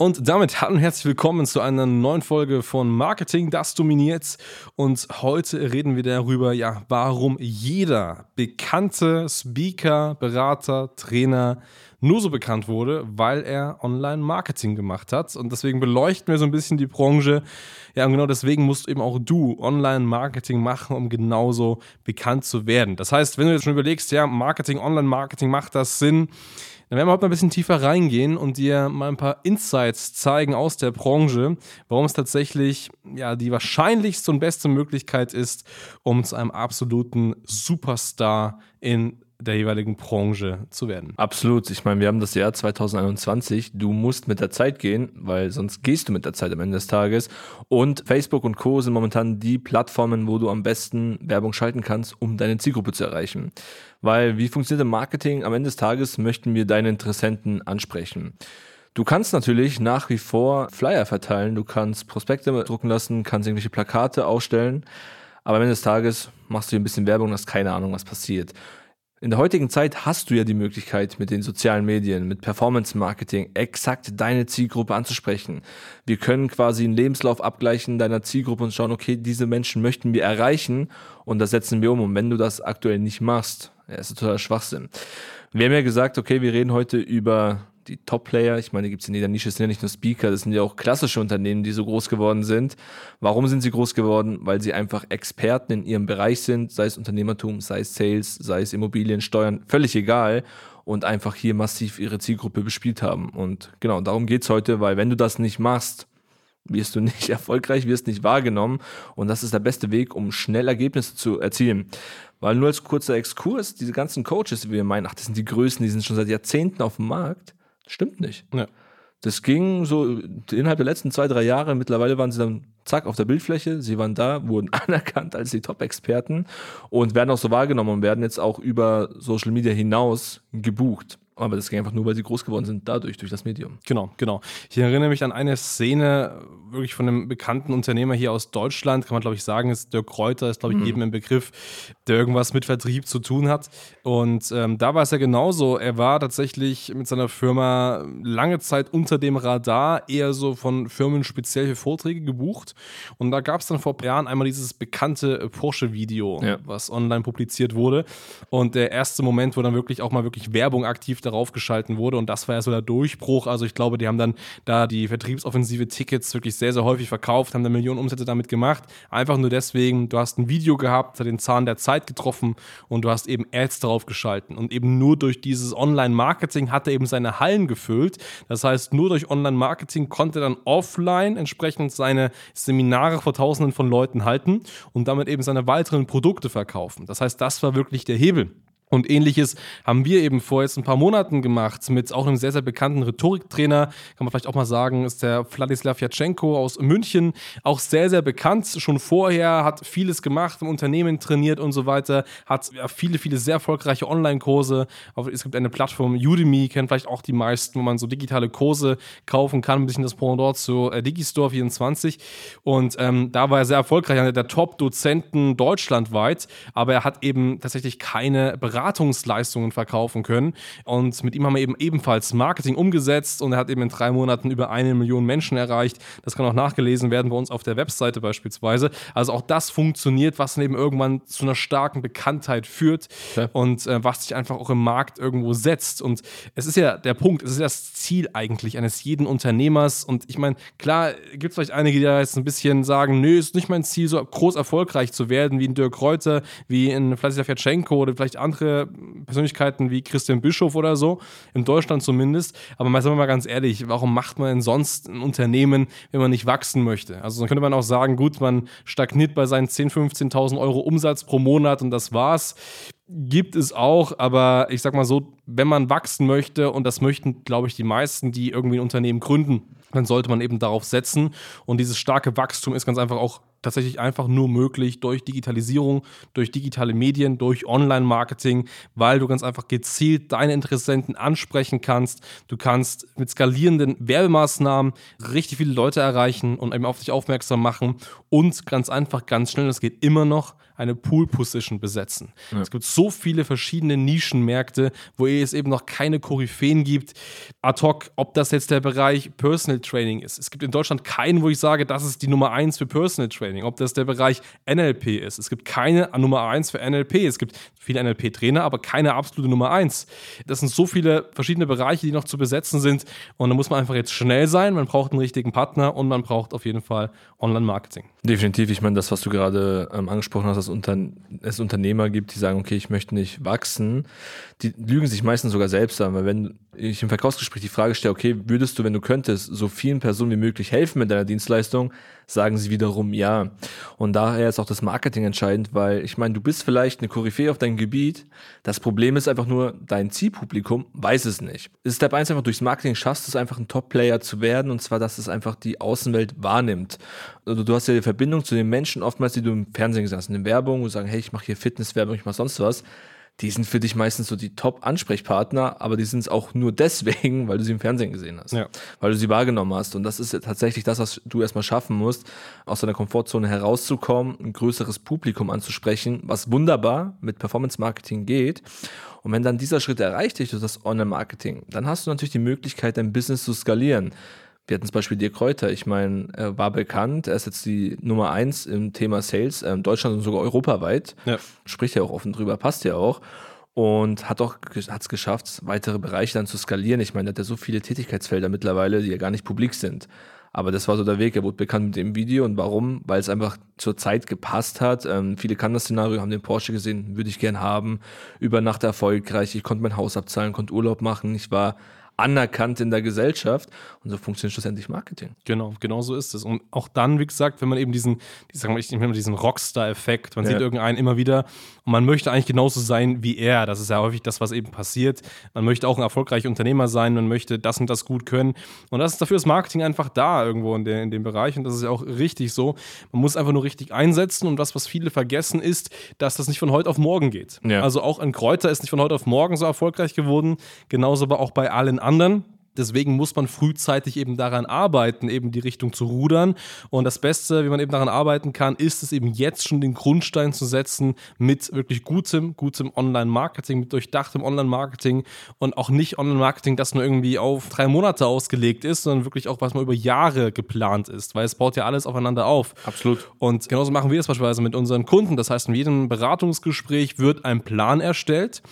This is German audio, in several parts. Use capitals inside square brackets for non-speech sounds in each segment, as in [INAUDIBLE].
Und damit hallo und herzlich willkommen zu einer neuen Folge von Marketing, das dominiert. Und heute reden wir darüber, ja, warum jeder bekannte Speaker, Berater, Trainer nur so bekannt wurde, weil er Online-Marketing gemacht hat. Und deswegen beleuchten wir so ein bisschen die Branche. Ja, und genau deswegen musst eben auch du Online-Marketing machen, um genauso bekannt zu werden. Das heißt, wenn du jetzt schon überlegst, ja, Marketing, Online-Marketing, macht das Sinn? Dann werden wir heute mal ein bisschen tiefer reingehen und dir mal ein paar Insights zeigen aus der Branche, warum es tatsächlich ja, die wahrscheinlichste und beste Möglichkeit ist, um zu einem absoluten Superstar in der jeweiligen Branche zu werden. Absolut. Ich meine, wir haben das Jahr 2021. Du musst mit der Zeit gehen, weil sonst gehst du mit der Zeit am Ende des Tages. Und Facebook und Co. sind momentan die Plattformen, wo du am besten Werbung schalten kannst, um deine Zielgruppe zu erreichen. Weil wie funktioniert Marketing? Am Ende des Tages möchten wir deine Interessenten ansprechen. Du kannst natürlich nach wie vor Flyer verteilen, du kannst Prospekte drucken lassen, kannst irgendwelche Plakate ausstellen, aber am Ende des Tages machst du ein bisschen Werbung und hast keine Ahnung, was passiert. In der heutigen Zeit hast du ja die Möglichkeit, mit den sozialen Medien, mit Performance Marketing exakt deine Zielgruppe anzusprechen. Wir können quasi einen Lebenslauf abgleichen deiner Zielgruppe und schauen, okay, diese Menschen möchten wir erreichen und das setzen wir um. Und wenn du das aktuell nicht machst, ja, ist totaler Schwachsinn. Wir haben ja gesagt, okay, wir reden heute über die Top-Player, ich meine, gibt es in jeder Nische, sind ja nicht nur Speaker, das sind ja auch klassische Unternehmen, die so groß geworden sind. Warum sind sie groß geworden? Weil sie einfach Experten in ihrem Bereich sind, sei es Unternehmertum, sei es Sales, sei es Immobilien, Steuern, völlig egal. Und einfach hier massiv ihre Zielgruppe bespielt haben. Und genau, darum geht es heute, weil wenn du das nicht machst, wirst du nicht [LAUGHS] erfolgreich, wirst nicht wahrgenommen. Und das ist der beste Weg, um schnell Ergebnisse zu erzielen. Weil nur als kurzer Exkurs, diese ganzen Coaches, die wir meinen, ach, das sind die Größten, die sind schon seit Jahrzehnten auf dem Markt, Stimmt nicht. Ja. Das ging so innerhalb der letzten zwei, drei Jahre. Mittlerweile waren sie dann zack auf der Bildfläche. Sie waren da, wurden [LAUGHS] anerkannt als die Top-Experten und werden auch so wahrgenommen und werden jetzt auch über Social Media hinaus gebucht. Aber das ging einfach nur, weil sie groß geworden sind, dadurch, durch das Medium. Genau, genau. Ich erinnere mich an eine Szene, wirklich von einem bekannten Unternehmer hier aus Deutschland, kann man glaube ich sagen, ist Dirk Kräuter, ist glaube ich mhm. jedem im Begriff, der irgendwas mit Vertrieb zu tun hat. Und ähm, da war es ja genauso. Er war tatsächlich mit seiner Firma lange Zeit unter dem Radar, eher so von Firmen speziell für Vorträge gebucht. Und da gab es dann vor ein paar Jahren einmal dieses bekannte Porsche-Video, ja. was online publiziert wurde. Und der erste Moment, wo dann wirklich auch mal wirklich Werbung aktiv darauf geschalten wurde. Und das war ja so der Durchbruch. Also ich glaube, die haben dann da die Vertriebsoffensive Tickets wirklich sehr, sehr häufig verkauft, haben da Millionen Umsätze damit gemacht. Einfach nur deswegen, du hast ein Video gehabt, hat den Zahn der Zeit getroffen und du hast eben Ads darauf geschalten. Und eben nur durch dieses Online-Marketing hat er eben seine Hallen gefüllt. Das heißt, nur durch Online-Marketing konnte er dann offline entsprechend seine Seminare vor Tausenden von Leuten halten und damit eben seine weiteren Produkte verkaufen. Das heißt, das war wirklich der Hebel. Und ähnliches haben wir eben vor jetzt ein paar Monaten gemacht mit auch einem sehr, sehr bekannten Rhetoriktrainer, kann man vielleicht auch mal sagen, ist der Vladislav Jatschenko aus München, auch sehr, sehr bekannt, schon vorher, hat vieles gemacht, im Unternehmen trainiert und so weiter, hat viele, viele sehr erfolgreiche Online-Kurse. Es gibt eine Plattform, Udemy, kennen vielleicht auch die meisten, wo man so digitale Kurse kaufen kann, ein bisschen das Pendant zu äh, Digistore 24 und ähm, da war er sehr erfolgreich, einer der Top-Dozenten deutschlandweit, aber er hat eben tatsächlich keine Beratung Beratungsleistungen verkaufen können. Und mit ihm haben wir eben ebenfalls Marketing umgesetzt und er hat eben in drei Monaten über eine Million Menschen erreicht. Das kann auch nachgelesen werden bei uns auf der Webseite beispielsweise. Also auch das funktioniert, was dann eben irgendwann zu einer starken Bekanntheit führt ja. und äh, was sich einfach auch im Markt irgendwo setzt. Und es ist ja der Punkt, es ist das Ziel eigentlich eines jeden Unternehmers. Und ich meine, klar gibt es vielleicht einige, die da jetzt ein bisschen sagen, nö, ist nicht mein Ziel, so groß erfolgreich zu werden wie ein Dirk Reuter, wie ein Vladislav Jatschenko oder vielleicht andere viele Persönlichkeiten wie Christian Bischof oder so, in Deutschland zumindest. Aber mal sagen wir mal ganz ehrlich, warum macht man denn sonst ein Unternehmen, wenn man nicht wachsen möchte? Also dann könnte man auch sagen, gut, man stagniert bei seinen 10.000, 15.000 Euro Umsatz pro Monat und das war's gibt es auch, aber ich sag mal so, wenn man wachsen möchte, und das möchten, glaube ich, die meisten, die irgendwie ein Unternehmen gründen, dann sollte man eben darauf setzen. Und dieses starke Wachstum ist ganz einfach auch tatsächlich einfach nur möglich durch Digitalisierung, durch digitale Medien, durch Online-Marketing, weil du ganz einfach gezielt deine Interessenten ansprechen kannst. Du kannst mit skalierenden Werbemaßnahmen richtig viele Leute erreichen und eben auf dich aufmerksam machen und ganz einfach, ganz schnell, das geht immer noch, eine Pool-Position besetzen. Ja. Es gibt so viele verschiedene Nischenmärkte, wo es eben noch keine Koryphäen gibt. Ad hoc, ob das jetzt der Bereich Personal Training ist. Es gibt in Deutschland keinen, wo ich sage, das ist die Nummer eins für Personal Training. Ob das der Bereich NLP ist. Es gibt keine Nummer eins für NLP. Es gibt viele NLP-Trainer, aber keine absolute Nummer eins. Das sind so viele verschiedene Bereiche, die noch zu besetzen sind. Und da muss man einfach jetzt schnell sein. Man braucht einen richtigen Partner und man braucht auf jeden Fall Online-Marketing. Definitiv. Ich meine, das, was du gerade ähm, angesprochen hast, unter, es Unternehmer gibt, die sagen, okay, ich möchte nicht wachsen, die lügen sich meistens sogar selbst an, weil wenn ich im Verkaufsgespräch die Frage stelle, okay, würdest du, wenn du könntest, so vielen Personen wie möglich helfen mit deiner Dienstleistung, sagen sie wiederum ja. Und daher ist auch das Marketing entscheidend, weil ich meine, du bist vielleicht eine Koryphäe auf deinem Gebiet. Das Problem ist einfach nur, dein Zielpublikum weiß es nicht. Ist Step 1 einfach durchs Marketing schaffst du es einfach ein Top-Player zu werden und zwar, dass es einfach die Außenwelt wahrnimmt. Also du hast ja die Verbindung zu den Menschen oftmals, die du im Fernsehen gesehen hast, in der Werbung und sagen, hey, ich mache hier Fitnesswerbung, ich mache sonst was die sind für dich meistens so die Top-Ansprechpartner, aber die sind es auch nur deswegen, weil du sie im Fernsehen gesehen hast, ja. weil du sie wahrgenommen hast. Und das ist ja tatsächlich das, was du erstmal schaffen musst, aus deiner Komfortzone herauszukommen, ein größeres Publikum anzusprechen, was wunderbar mit Performance-Marketing geht. Und wenn dann dieser Schritt erreicht ist, das Online-Marketing, dann hast du natürlich die Möglichkeit, dein Business zu skalieren. Wir hatten zum Beispiel Dirk Kräuter, ich meine, er war bekannt, er ist jetzt die Nummer eins im Thema Sales, äh, in Deutschland und sogar europaweit. Ja. Spricht ja auch offen drüber, passt ja auch. Und hat auch hat es geschafft, weitere Bereiche dann zu skalieren. Ich meine, er hat ja so viele Tätigkeitsfelder mittlerweile, die ja gar nicht publik sind. Aber das war so der Weg. Er wurde bekannt mit dem Video. Und warum? Weil es einfach zur Zeit gepasst hat. Ähm, viele kannten das Szenario, haben den Porsche gesehen, würde ich gern haben. Über Nacht erfolgreich. Ich konnte mein Haus abzahlen, konnte Urlaub machen. Ich war anerkannt in der Gesellschaft. Und so funktioniert schlussendlich Marketing. Genau, genau so ist es. Und auch dann, wie gesagt, wenn man eben diesen, ich sag mal, ich nenne diesen Rockstar-Effekt, man ja. sieht irgendeinen immer wieder und man möchte eigentlich genauso sein wie er. Das ist ja häufig das, was eben passiert. Man möchte auch ein erfolgreicher Unternehmer sein, man möchte das und das gut können. Und das ist dafür das Marketing einfach da irgendwo in, der, in dem Bereich. Und das ist ja auch richtig so. Man muss einfach nur richtig einsetzen. Und das, was viele vergessen, ist, dass das nicht von heute auf morgen geht. Ja. Also auch ein Kräuter ist nicht von heute auf morgen so erfolgreich geworden. Genauso aber auch bei allen anderen. Deswegen muss man frühzeitig eben daran arbeiten, eben die Richtung zu rudern. Und das Beste, wie man eben daran arbeiten kann, ist es eben jetzt schon den Grundstein zu setzen mit wirklich gutem, gutem Online-Marketing, mit durchdachtem Online-Marketing und auch nicht Online-Marketing, das nur irgendwie auf drei Monate ausgelegt ist, sondern wirklich auch, was mal über Jahre geplant ist, weil es baut ja alles aufeinander auf. Absolut. Und genauso machen wir es beispielsweise mit unseren Kunden. Das heißt, in jedem Beratungsgespräch wird ein Plan erstellt.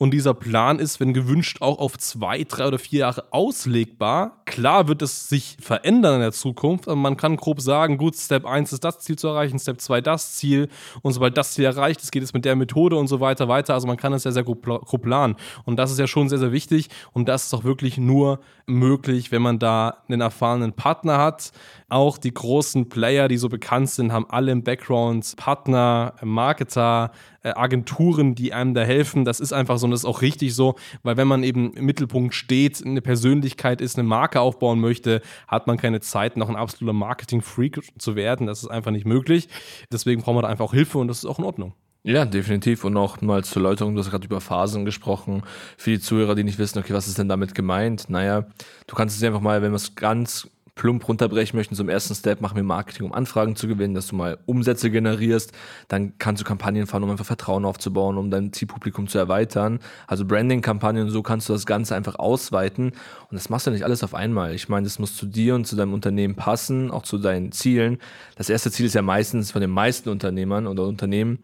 Und dieser Plan ist, wenn gewünscht, auch auf zwei, drei oder vier Jahre auslegbar. Klar wird es sich verändern in der Zukunft, aber man kann grob sagen, gut, Step 1 ist das Ziel zu erreichen, Step 2 das Ziel. Und sobald das Ziel erreicht ist, geht es mit der Methode und so weiter weiter. Also man kann es sehr, sehr grob, grob planen. Und das ist ja schon sehr, sehr wichtig. Und das ist auch wirklich nur möglich, wenn man da einen erfahrenen Partner hat. Auch die großen Player, die so bekannt sind, haben alle im Background Partner, Marketer, äh, Agenturen, die einem da helfen. Das ist einfach so und das ist auch richtig so, weil wenn man eben im Mittelpunkt steht, eine Persönlichkeit ist, eine Marke aufbauen möchte, hat man keine Zeit, noch ein absoluter Marketing-Freak zu werden. Das ist einfach nicht möglich. Deswegen braucht man da einfach auch Hilfe und das ist auch in Ordnung. Ja, definitiv. Und auch mal zur Erläuterung, du hast gerade über Phasen gesprochen. Für die Zuhörer, die nicht wissen, okay, was ist denn damit gemeint? Naja, du kannst es einfach mal, wenn man es ganz plump runterbrechen möchten, zum ersten Step machen wir Marketing, um Anfragen zu gewinnen, dass du mal Umsätze generierst. Dann kannst du Kampagnen fahren, um einfach Vertrauen aufzubauen, um dein Zielpublikum zu erweitern. Also Branding-Kampagnen, so kannst du das Ganze einfach ausweiten. Und das machst du nicht alles auf einmal. Ich meine, das muss zu dir und zu deinem Unternehmen passen, auch zu deinen Zielen. Das erste Ziel ist ja meistens von den meisten Unternehmern oder Unternehmen,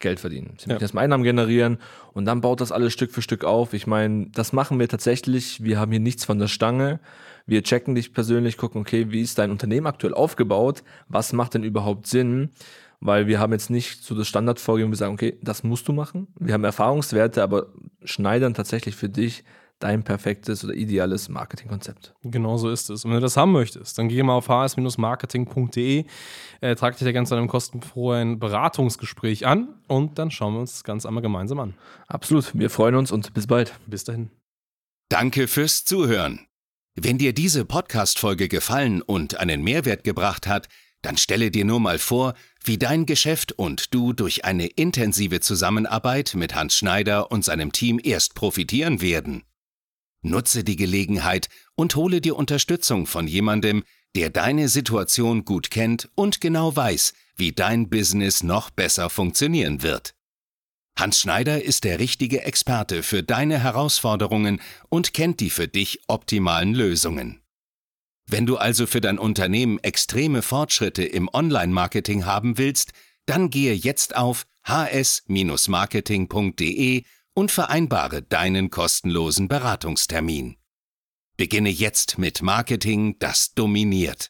Geld verdienen. Sie ja. erstmal Einnahmen generieren und dann baut das alles Stück für Stück auf. Ich meine, das machen wir tatsächlich. Wir haben hier nichts von der Stange. Wir checken dich persönlich, gucken, okay, wie ist dein Unternehmen aktuell aufgebaut? Was macht denn überhaupt Sinn? Weil wir haben jetzt nicht so das Standard vorgegeben, wir sagen, okay, das musst du machen. Wir haben Erfahrungswerte, aber schneidern tatsächlich für dich dein perfektes oder ideales Marketingkonzept. Genau so ist es. Und wenn du das haben möchtest, dann geh mal auf hs-marketing.de, äh, trag dich da ganz an einem kostenfreien Beratungsgespräch an und dann schauen wir uns das Ganze einmal gemeinsam an. Absolut. Wir freuen uns und bis bald. Bis dahin. Danke fürs Zuhören. Wenn dir diese Podcast-Folge gefallen und einen Mehrwert gebracht hat, dann stelle dir nur mal vor, wie dein Geschäft und du durch eine intensive Zusammenarbeit mit Hans Schneider und seinem Team erst profitieren werden. Nutze die Gelegenheit und hole dir Unterstützung von jemandem, der deine Situation gut kennt und genau weiß, wie dein Business noch besser funktionieren wird. Hans Schneider ist der richtige Experte für deine Herausforderungen und kennt die für dich optimalen Lösungen. Wenn du also für dein Unternehmen extreme Fortschritte im Online-Marketing haben willst, dann gehe jetzt auf hs-marketing.de und vereinbare deinen kostenlosen Beratungstermin. Beginne jetzt mit Marketing, das dominiert.